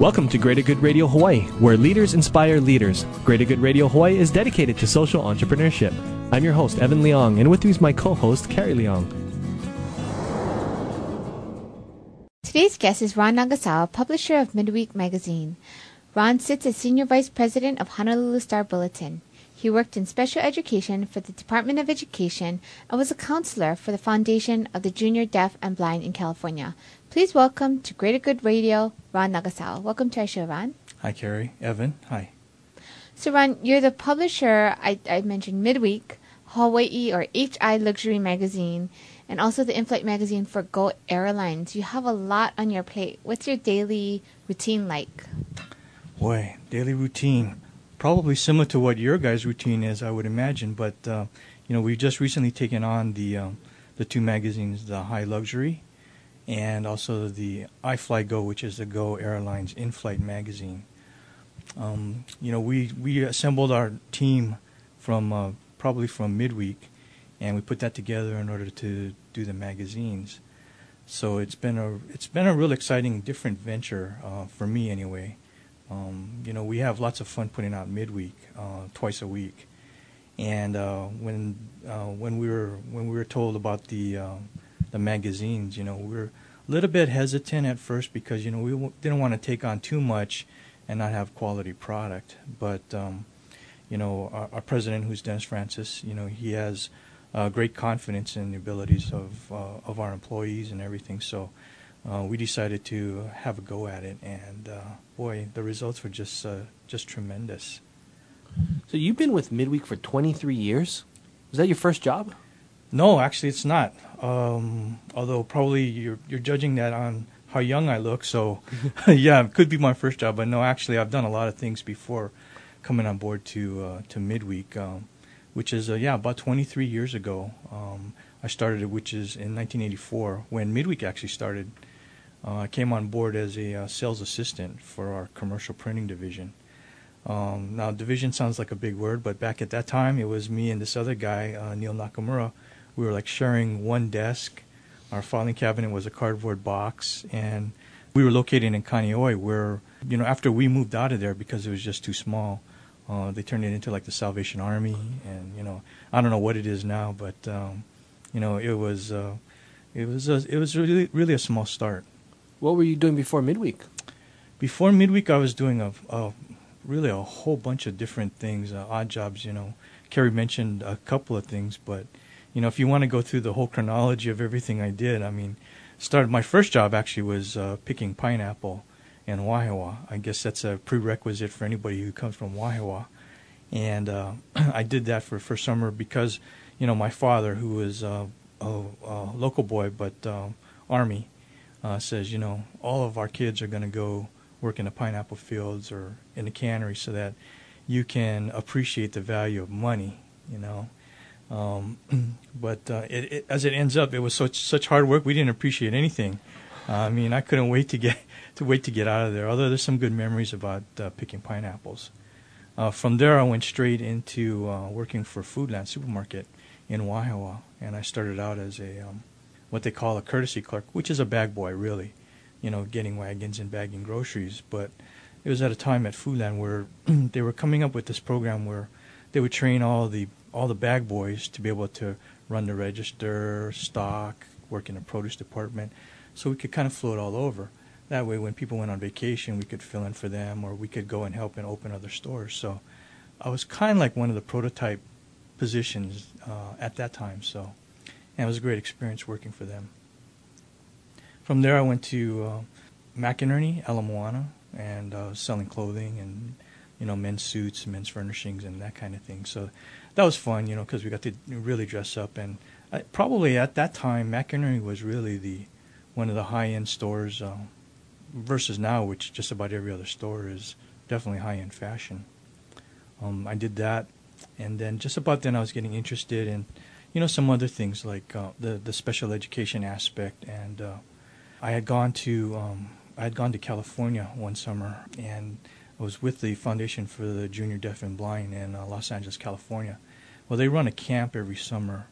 Welcome to Greater Good Radio Hawaii, where leaders inspire leaders. Greater Good Radio Hawaii is dedicated to social entrepreneurship. I'm your host, Evan Leong, and with me is my co host, Carrie Leong. Today's guest is Ron Nagasawa, publisher of Midweek Magazine. Ron sits as Senior Vice President of Honolulu Star Bulletin. He worked in special education for the Department of Education and was a counselor for the Foundation of the Junior Deaf and Blind in California. Please welcome to Greater Good Radio, Ron Nagasawa. Welcome to our show, Ron. Hi, Carrie. Evan. Hi. So, Ron, you're the publisher, I, I mentioned Midweek, Hawaii or HI Luxury Magazine, and also the in-flight magazine for Go Airlines. You have a lot on your plate. What's your daily routine like? Boy, daily routine probably similar to what your guys' routine is, I would imagine. But uh, you know, we've just recently taken on the um, the two magazines, the High Luxury, and also the iFly Go, which is the Go Airlines in-flight magazine. Um, you know, we we assembled our team from uh, probably from midweek, and we put that together in order to do the magazines. So it's been a it's been a real exciting, different venture uh, for me anyway. Um, you know, we have lots of fun putting out midweek, uh, twice a week. And uh, when uh, when we were when we were told about the uh, the magazines, you know, we were a little bit hesitant at first because you know we w- didn't want to take on too much and not have quality product. But um, you know, our, our, president, who's Dennis Francis, you know, he has uh, great confidence in the abilities of of our employees and everything. So uh, we decided to have a go at it, and uh, boy, the results were just uh, just tremendous. So you've been with Midweek for 23 years. Was that your first job? No, actually, it's not. Um, although probably you're you're judging that on how young I look, so yeah, it could be my first job. But no, actually, I've done a lot of things before coming on board to uh, to Midweek, um, which is uh, yeah about 23 years ago. Um, I started it, which is in 1984 when Midweek actually started. Uh, I came on board as a uh, sales assistant for our commercial printing division. Um, now, division sounds like a big word, but back at that time, it was me and this other guy, uh, Neil Nakamura. We were like sharing one desk. Our filing cabinet was a cardboard box, and we were located in Kaneohe, where you know after we moved out of there because it was just too small, uh, they turned it into like the Salvation Army, and you know I don't know what it is now, but um, you know it was uh, it was a, it was really really a small start. What were you doing before midweek? Before midweek, I was doing a, a really a whole bunch of different things, uh, odd jobs. You know, Carrie mentioned a couple of things, but you know, if you want to go through the whole chronology of everything I did, I mean, started my first job actually was uh, picking pineapple in Wahiawa. I guess that's a prerequisite for anybody who comes from Wahiawa, and uh, I did that for for summer because you know my father, who was uh, a, a local boy but uh, army uh, says, you know, all of our kids are going to go work in the pineapple fields or in the cannery so that you can appreciate the value of money, you know. Um, but uh, it, it, as it ends up, it was such such hard work. We didn't appreciate anything. Uh, I mean, I couldn't wait to get to wait to get out of there. Although there's some good memories about uh, picking pineapples. Uh, from there, I went straight into uh, working for Foodland Supermarket in Wahiawa, and I started out as a um, what they call a courtesy clerk, which is a bag boy, really, you know, getting wagons and bagging groceries. But it was at a time at Foodland where they were coming up with this program where they would train all the all the bag boys to be able to run the register, stock, work in the produce department, so we could kind of float all over. That way, when people went on vacation, we could fill in for them, or we could go and help and open other stores. So, I was kind of like one of the prototype positions uh, at that time. So, and it was a great experience working for them. From there, I went to uh, McInerny, Ala Moana, and uh, selling clothing and you know men's suits, men's furnishings, and that kind of thing. So that was fun, you know, because we got to really dress up. And I, probably at that time, McInerny was really the one of the high-end stores, uh, versus now, which just about every other store is definitely high end fashion. Um, I did that, and then just about then I was getting interested in, you know, some other things like uh, the the special education aspect, and uh, I had gone to um, I had gone to California one summer, and I was with the Foundation for the Junior Deaf and Blind in uh, Los Angeles, California. Well, they run a camp every summer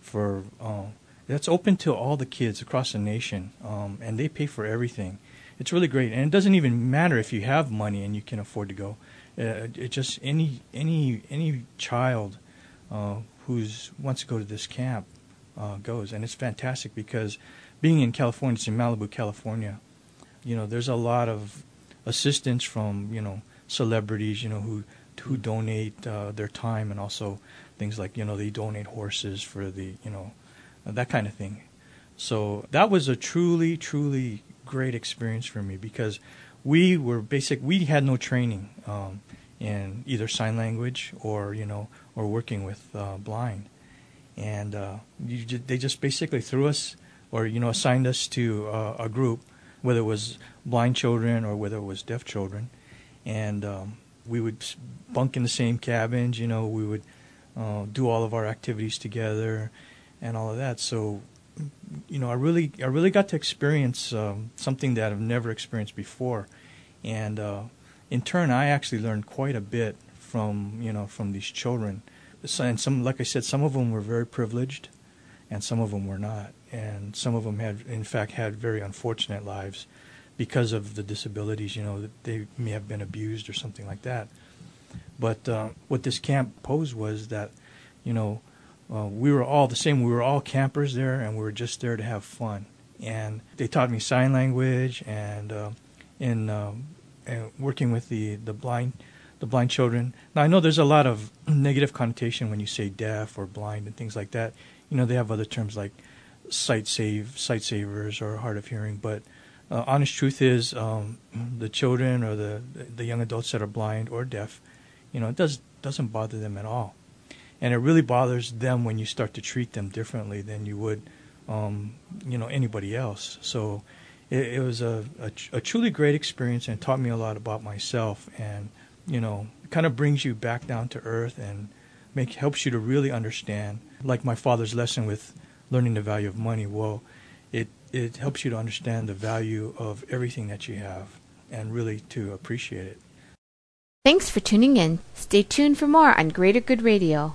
for uh, that's open to all the kids across the nation, um, and they pay for everything. It's really great, and it doesn't even matter if you have money and you can afford to go. Uh, it just any any any child uh, who's wants to go to this camp uh, goes, and it's fantastic because being in California, it's in Malibu, California. You know, there's a lot of assistance from you know celebrities, you know who who donate uh, their time and also things like you know they donate horses for the you know that kind of thing. So that was a truly truly great experience for me because we were basic we had no training um, in either sign language or you know or working with uh, blind. And uh, you, they just basically threw us or you know assigned us to uh, a group whether it was blind children or whether it was deaf children. And um, we would bunk in the same cabins you know we would uh, do all of our activities together and all of that. So you know I really I really got to experience um, something that I've never experienced before. And uh, in turn I actually learned quite a bit from you know from these children. So, and some like I said some of them were very privileged and some of them were not. And some of them had in fact had very unfortunate lives because of the disabilities you know they may have been abused or something like that. But uh, what this camp posed was that you know uh, we were all the same. We were all campers there and we were just there to have fun. And they taught me sign language and uh, in um, working with the, the blind the blind children. Now I know there's a lot of negative connotation when you say deaf or blind and things like that. You know they have other terms like sight save sight savers or hard of hearing, but uh, honest truth is um, the children or the the young adults that are blind or deaf, you know, it does doesn't bother them at all, and it really bothers them when you start to treat them differently than you would, um, you know, anybody else. So it, it was a, a, a truly great experience and taught me a lot about myself and you know, kind of brings you back down to earth and make helps you to really understand. Like my father's lesson with learning the value of money. Well, it it helps you to understand the value of everything that you have and really to appreciate it. Thanks for tuning in. Stay tuned for more on Greater Good Radio.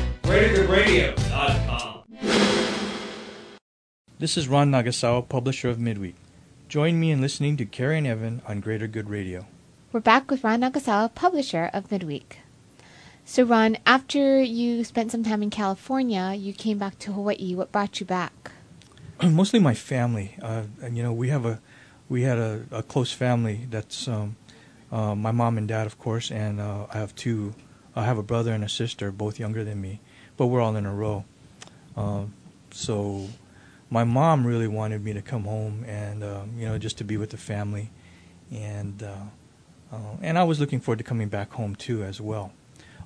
greatergoodradio.com. This is Ron Nagasawa, publisher of Midweek. Join me in listening to Carrie and Evan on Greater Good Radio. We're back with Ron Nagasawa, publisher of Midweek. So, Ron, after you spent some time in California, you came back to Hawaii. What brought you back? Mostly my family. Uh, and, you know, we have a we had a, a close family. That's um, uh, my mom and dad, of course, and uh, I have two. I have a brother and a sister, both younger than me, but we're all in a row. Uh, so my mom really wanted me to come home and um, you know just to be with the family, and uh, uh, and I was looking forward to coming back home too as well.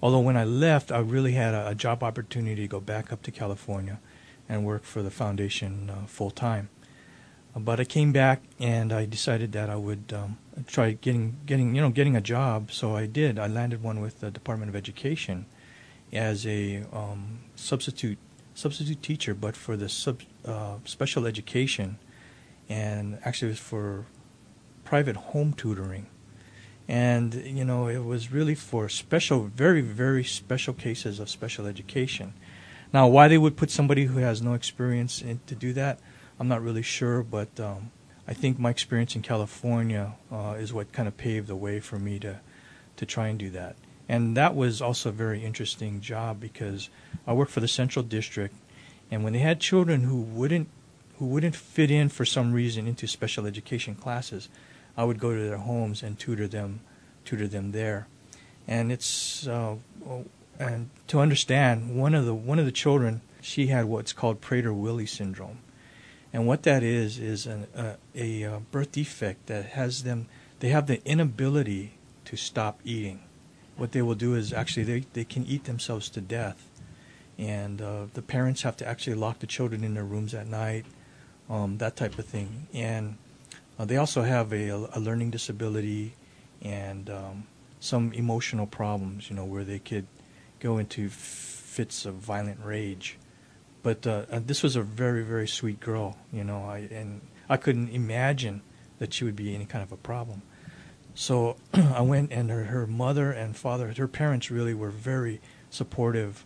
Although when I left, I really had a, a job opportunity to go back up to California and work for the foundation uh, full time. But I came back and I decided that I would um, try getting getting you know getting a job. So I did. I landed one with the Department of Education as a um, substitute substitute teacher, but for the sub, uh, special education, and actually it was for private home tutoring. and you know it was really for special, very very special cases of special education. Now, why they would put somebody who has no experience in to do that, I'm not really sure, but um, I think my experience in California uh, is what kind of paved the way for me to to try and do that. And that was also a very interesting job because I worked for the Central District, and when they had children who wouldn't who wouldn't fit in for some reason into special education classes, I would go to their homes and tutor them, tutor them there. And it's uh, and to understand one of the one of the children she had what's called Prader-Willi syndrome, and what that is is an, uh, a, a birth defect that has them they have the inability to stop eating. What they will do is actually they, they can eat themselves to death, and uh, the parents have to actually lock the children in their rooms at night, um, that type of thing. And uh, they also have a, a learning disability and um, some emotional problems, you know, where they could go into fits of violent rage. But uh, this was a very, very sweet girl, you know, I, and I couldn't imagine that she would be any kind of a problem. So I went, and her, her mother and father, her parents really were very supportive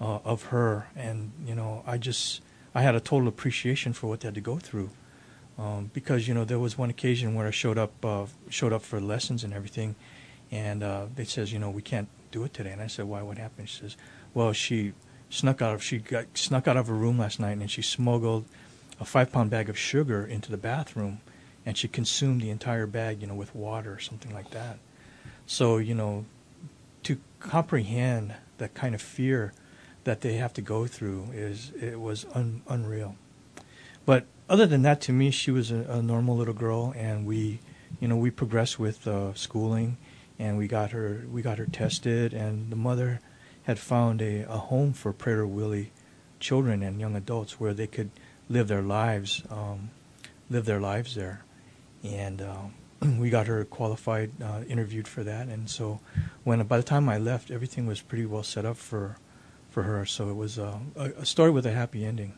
uh, of her, and you know, I just I had a total appreciation for what they had to go through, um, because you know there was one occasion where I showed up uh, showed up for lessons and everything, and uh, they says you know we can't do it today, and I said why? What happened? She says well she snuck out of she got snuck out of her room last night and she smuggled a five pound bag of sugar into the bathroom and she consumed the entire bag, you know, with water or something like that. So, you know, to comprehend that kind of fear that they have to go through is it was un, unreal. But other than that, to me, she was a, a normal little girl, and we, you know, we progressed with uh, schooling, and we got her we got her tested, and the mother had found a, a home for Prader-Willi children and young adults where they could live their lives, um, live their lives there and um, we got her qualified, uh, interviewed for that, and so when by the time I left, everything was pretty well set up for for her. So it was uh, a, a story with a happy ending.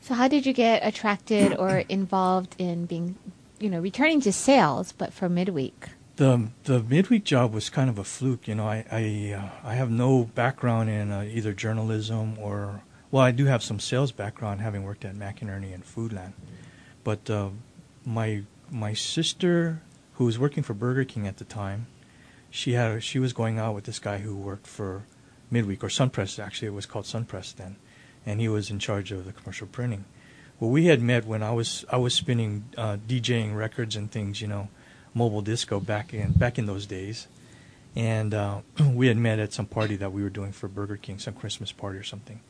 So how did you get attracted or involved in being, you know, returning to sales, but for midweek? The the midweek job was kind of a fluke. You know, I I, uh, I have no background in uh, either journalism or well, I do have some sales background, having worked at McInerny and Foodland, but uh, my my sister, who was working for Burger King at the time, she had she was going out with this guy who worked for Midweek or Sunpress. Actually, it was called Sunpress then, and he was in charge of the commercial printing. Well, we had met when I was I was spinning uh, DJing records and things, you know, mobile disco back in back in those days, and uh, we had met at some party that we were doing for Burger King, some Christmas party or something.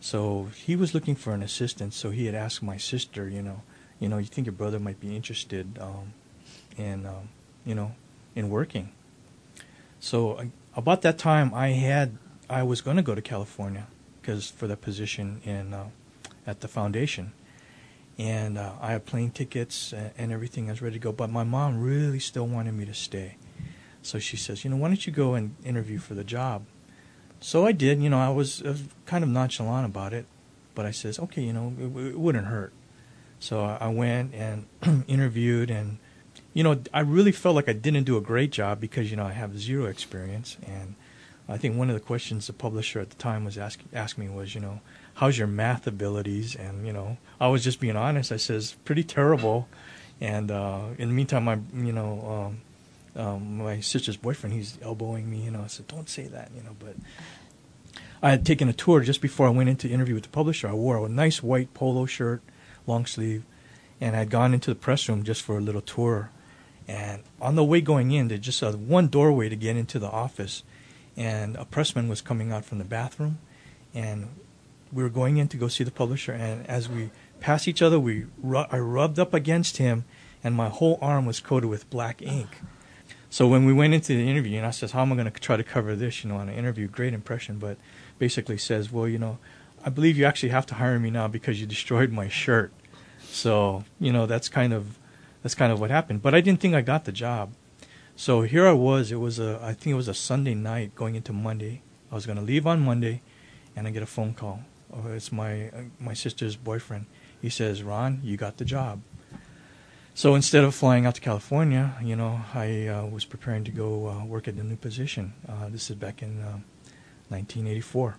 So he was looking for an assistant. So he had asked my sister, you know, you know, you think your brother might be interested um, in, um, you know, in working. So uh, about that time, I had I was going to go to California because for the position in uh, at the foundation, and uh, I had plane tickets and, and everything. I was ready to go, but my mom really still wanted me to stay. So she says, you know, why don't you go and interview for the job? So I did. You know, I was, I was kind of nonchalant about it, but I says, okay, you know, it, it wouldn't hurt. So I went and interviewed, and you know, I really felt like I didn't do a great job because you know I have zero experience, and I think one of the questions the publisher at the time was asking asking me was, you know, how's your math abilities? And you know, I was just being honest. I says pretty terrible, and uh, in the meantime, my you know. Um, um, my sister's boyfriend, he's elbowing me, you know. I said, "Don't say that," you know. But I had taken a tour just before I went into interview with the publisher. I wore a nice white polo shirt, long sleeve, and I'd gone into the press room just for a little tour. And on the way going in, there's just a one doorway to get into the office, and a pressman was coming out from the bathroom, and we were going in to go see the publisher. And as we passed each other, we ru- I rubbed up against him, and my whole arm was coated with black ink. So when we went into the interview, and I says, "How am I going to try to cover this?" You know, on an interview, great impression, but basically says, "Well, you know, I believe you actually have to hire me now because you destroyed my shirt." So you know that's kind of that's kind of what happened. But I didn't think I got the job. So here I was. It was a I think it was a Sunday night going into Monday. I was going to leave on Monday, and I get a phone call. Oh, it's my uh, my sister's boyfriend. He says, "Ron, you got the job." So instead of flying out to California, you know, I uh, was preparing to go uh, work at the new position. Uh, this is back in 1984,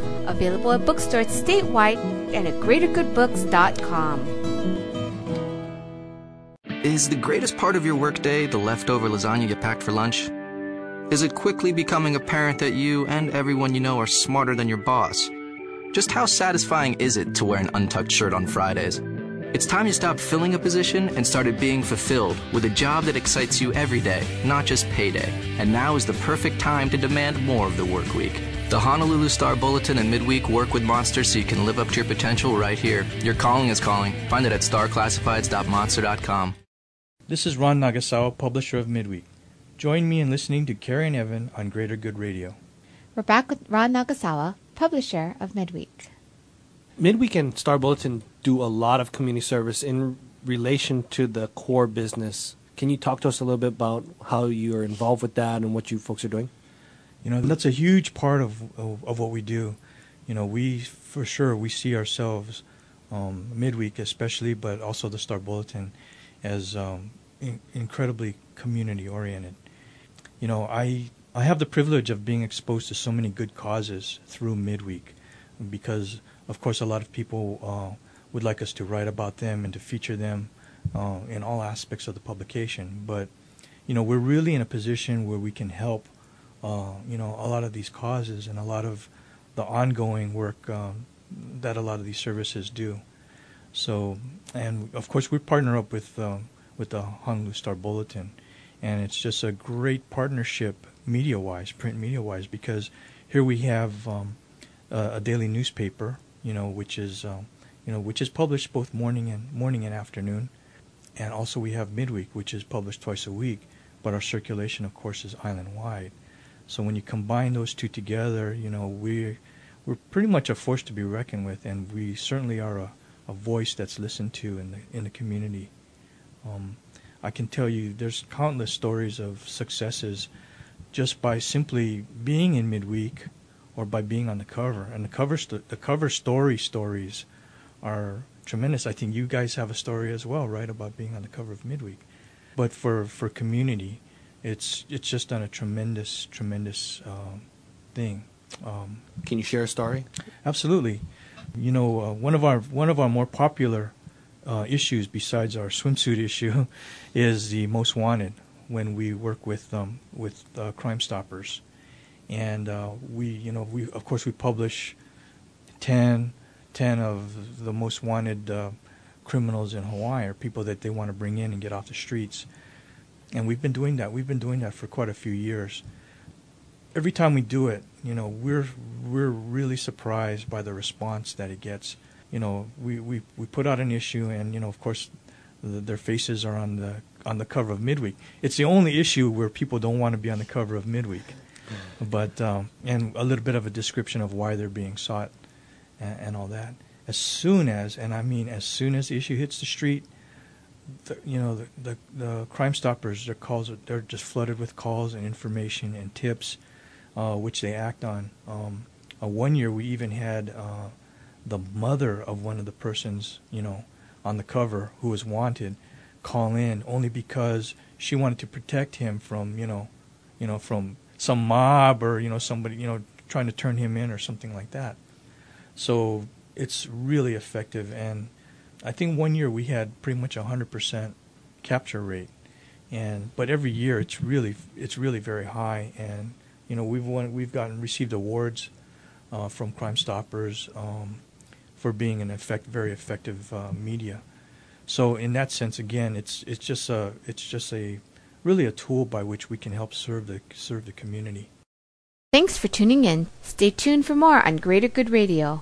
Available at bookstores statewide and at greatergoodbooks.com. Is the greatest part of your workday the leftover lasagna you packed for lunch? Is it quickly becoming apparent that you and everyone you know are smarter than your boss? Just how satisfying is it to wear an untucked shirt on Fridays? It's time you stopped filling a position and started being fulfilled with a job that excites you every day, not just payday. And now is the perfect time to demand more of the work week. The Honolulu Star Bulletin and Midweek work with Monster so you can live up to your potential right here. Your calling is calling. Find it at starclassifieds.monster.com. This is Ron Nagasawa, publisher of Midweek. Join me in listening to Carrie and Evan on Greater Good Radio. We're back with Ron Nagasawa, publisher of Midweek. Midweek and Star Bulletin do a lot of community service in relation to the core business. Can you talk to us a little bit about how you're involved with that and what you folks are doing? You know, that's a huge part of of, of what we do. You know, we for sure we see ourselves um, midweek, especially, but also the Star Bulletin, as um, in- incredibly community oriented. You know, I I have the privilege of being exposed to so many good causes through midweek, because of course a lot of people uh, would like us to write about them and to feature them uh, in all aspects of the publication. But you know, we're really in a position where we can help. Uh, you know, a lot of these causes and a lot of the ongoing work um, that a lot of these services do. So, and of course, we partner up with um, with the Honolulu Star Bulletin, and it's just a great partnership media-wise, print media-wise, because here we have um, a, a, daily newspaper, you know, which is um, you know which is published both morning and morning and afternoon, and also we have midweek, which is published twice a week, but our circulation, of course, is island-wide. So when you combine those two together, you know, we we're pretty much a force to be reckoned with, and we certainly are a, a voice that's listened to in the in the community. Um, I can tell you there's countless stories of successes just by simply being in midweek or by being on the cover. And the cover st- the cover story stories are tremendous. I think you guys have a story as well, right, about being on the cover of midweek. But for for community, it's it's just done a tremendous tremendous uh, thing. Um, can you share a story? Absolutely. You know, uh, one of our one of our more popular uh, issues besides our swimsuit issue is the most wanted when we work with um, with uh, Crime Stoppers, and uh, we you know we of course we publish 10, 10 of the most wanted uh, criminals in Hawaii or people that they want to bring in and get off the streets, and we've been doing that. We've been doing that for quite a few years. Every time we do it, you know, we're we're really surprised by the response that it gets you know, we, we, we put out an issue, and you know, of course, the, their faces are on the on the cover of Midweek. It's the only issue where people don't want to be on the cover of Midweek, mm. but um, and a little bit of a description of why they're being sought, and, and, all that. As soon as, and I mean, as soon as the issue hits the street, the, you know, the, the, the Crime Stoppers, their calls, are, they're just flooded with calls and information and tips, uh, which they act on. Um, uh, one year we even had. Uh, the mother of one of the persons, you know, on the cover who was wanted call in only because she wanted to protect him from, you know, you know, from some mob or, you know, somebody, you know, trying to turn him in or something like that. So it's really effective and I think one year we had pretty much a 100% capture rate. And but every year it's really it's really very high and you know we've won, we've gotten received awards uh, from Crime Stoppers um, for being an effect, very effective uh, media. So in that sense, again, it's it's just a it's just a really a tool by which we can help serve the serve the community. Thanks for tuning in. Stay tuned for more on Greater Good Radio.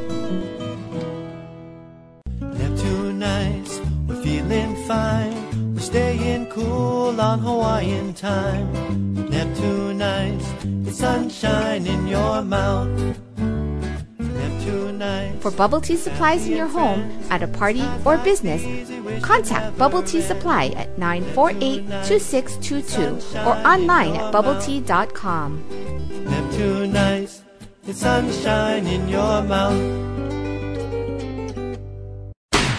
staying cool on Hawaiian time. Neptune ice, sunshine in your mouth. For bubble tea supplies in your home, at a party, or business, contact Bubble Tea Supply at 948 2622 or online at bubbletea.com. Neptune ice, it's sunshine in your mouth.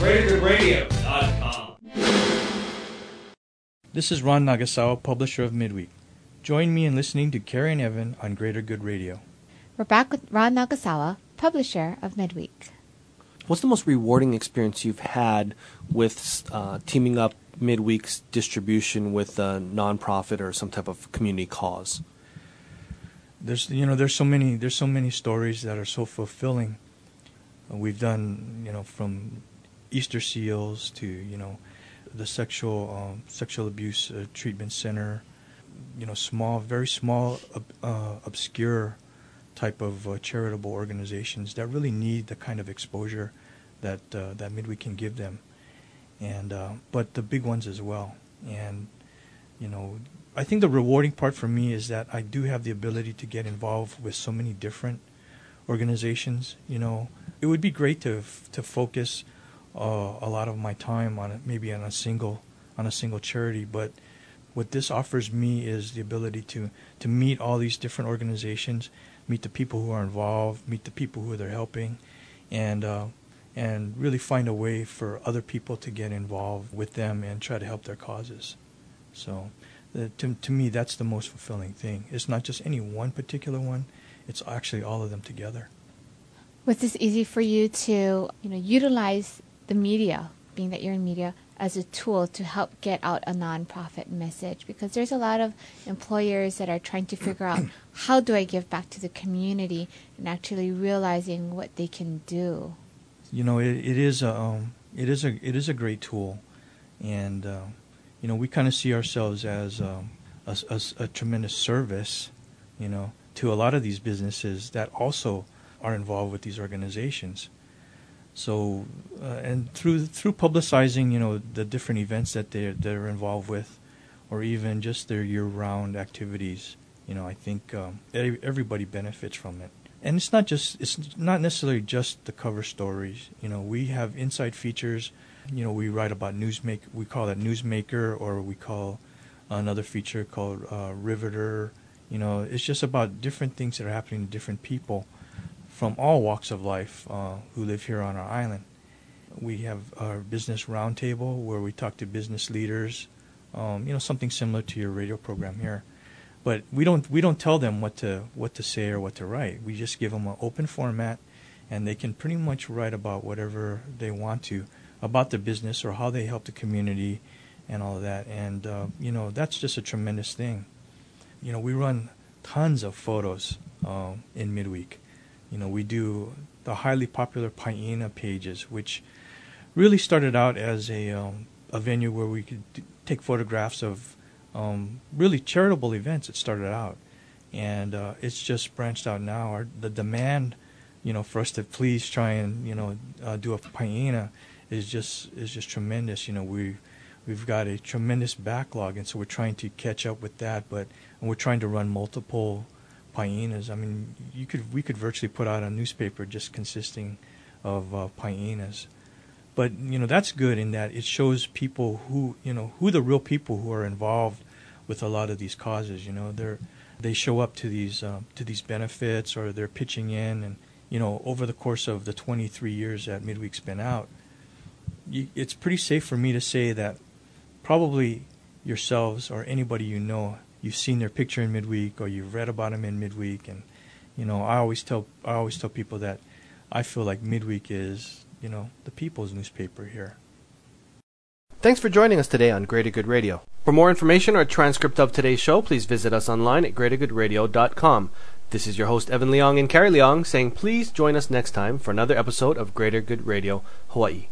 greatergoodradio.com. This is Ron Nagasawa, publisher of Midweek. Join me in listening to Carrie and Evan on Greater Good Radio. We're back with Ron Nagasawa, publisher of Midweek. What's the most rewarding experience you've had with uh, teaming up Midweek's distribution with a nonprofit or some type of community cause? There's you know there's so many there's so many stories that are so fulfilling. We've done you know from Easter seals to you know the sexual um, sexual abuse uh, treatment center, you know small very small uh, obscure type of uh, charitable organizations that really need the kind of exposure that uh, that Midweek can give them, and uh, but the big ones as well. And you know, I think the rewarding part for me is that I do have the ability to get involved with so many different organizations. You know, it would be great to f- to focus uh, a lot of my time on it, maybe on a single on a single charity, but what this offers me is the ability to to meet all these different organizations, meet the people who are involved, meet the people who they're helping, and uh, and really find a way for other people to get involved with them and try to help their causes. So, the, to to me, that's the most fulfilling thing. It's not just any one particular one; it's actually all of them together. Was this easy for you to, you know, utilize the media, being that you're in media, as a tool to help get out a nonprofit message? Because there's a lot of employers that are trying to figure out how do I give back to the community and actually realizing what they can do. you know it, it is a um, it is a it is a great tool and uh, you know we kind of see ourselves as um, a, a, a tremendous service you know to a lot of these businesses that also are involved with these organizations so uh, and through through publicizing you know the different events that they're they're involved with or even just their year-round activities you know I think um, everybody benefits from it. And it's not just it's not necessarily just the cover stories you know we have inside features you know we write about newsmaker we call that newsmaker or we call another feature called uh, riveter you know it's just about different things that are happening to different people from all walks of life uh, who live here on our island we have our business roundtable where we talk to business leaders um, you know something similar to your radio program here but we don't we don't tell them what to what to say or what to write. We just give them an open format, and they can pretty much write about whatever they want to about the business or how they help the community, and all of that. And uh, you know that's just a tremendous thing. You know we run tons of photos um, in midweek. You know we do the highly popular Paina pages, which really started out as a um, a venue where we could d- take photographs of um, really charitable events. It started out, and uh, it's just branched out now. Our, the demand, you know, for us to please try and you know uh, do a paina is just is just tremendous. You know, we we've got a tremendous backlog, and so we're trying to catch up with that. But and we're trying to run multiple painas. I mean, you could we could virtually put out a newspaper just consisting of uh, but you know that's good in that it shows people who you know who the real people who are involved with a lot of these causes. You know, they're they show up to these um, to these benefits or they're pitching in, and you know, over the course of the 23 years that Midweek's been out, you, it's pretty safe for me to say that probably yourselves or anybody you know, you've seen their picture in Midweek or you've read about them in Midweek, and you know, I always tell I always tell people that I feel like Midweek is you know the people's newspaper here. Thanks for joining us today on Greater Good Radio. For more information or a transcript of today's show, please visit us online at greatergoodradio.com. This is your host, Evan Leong and Carrie Leong, saying please join us next time for another episode of Greater Good Radio Hawaii.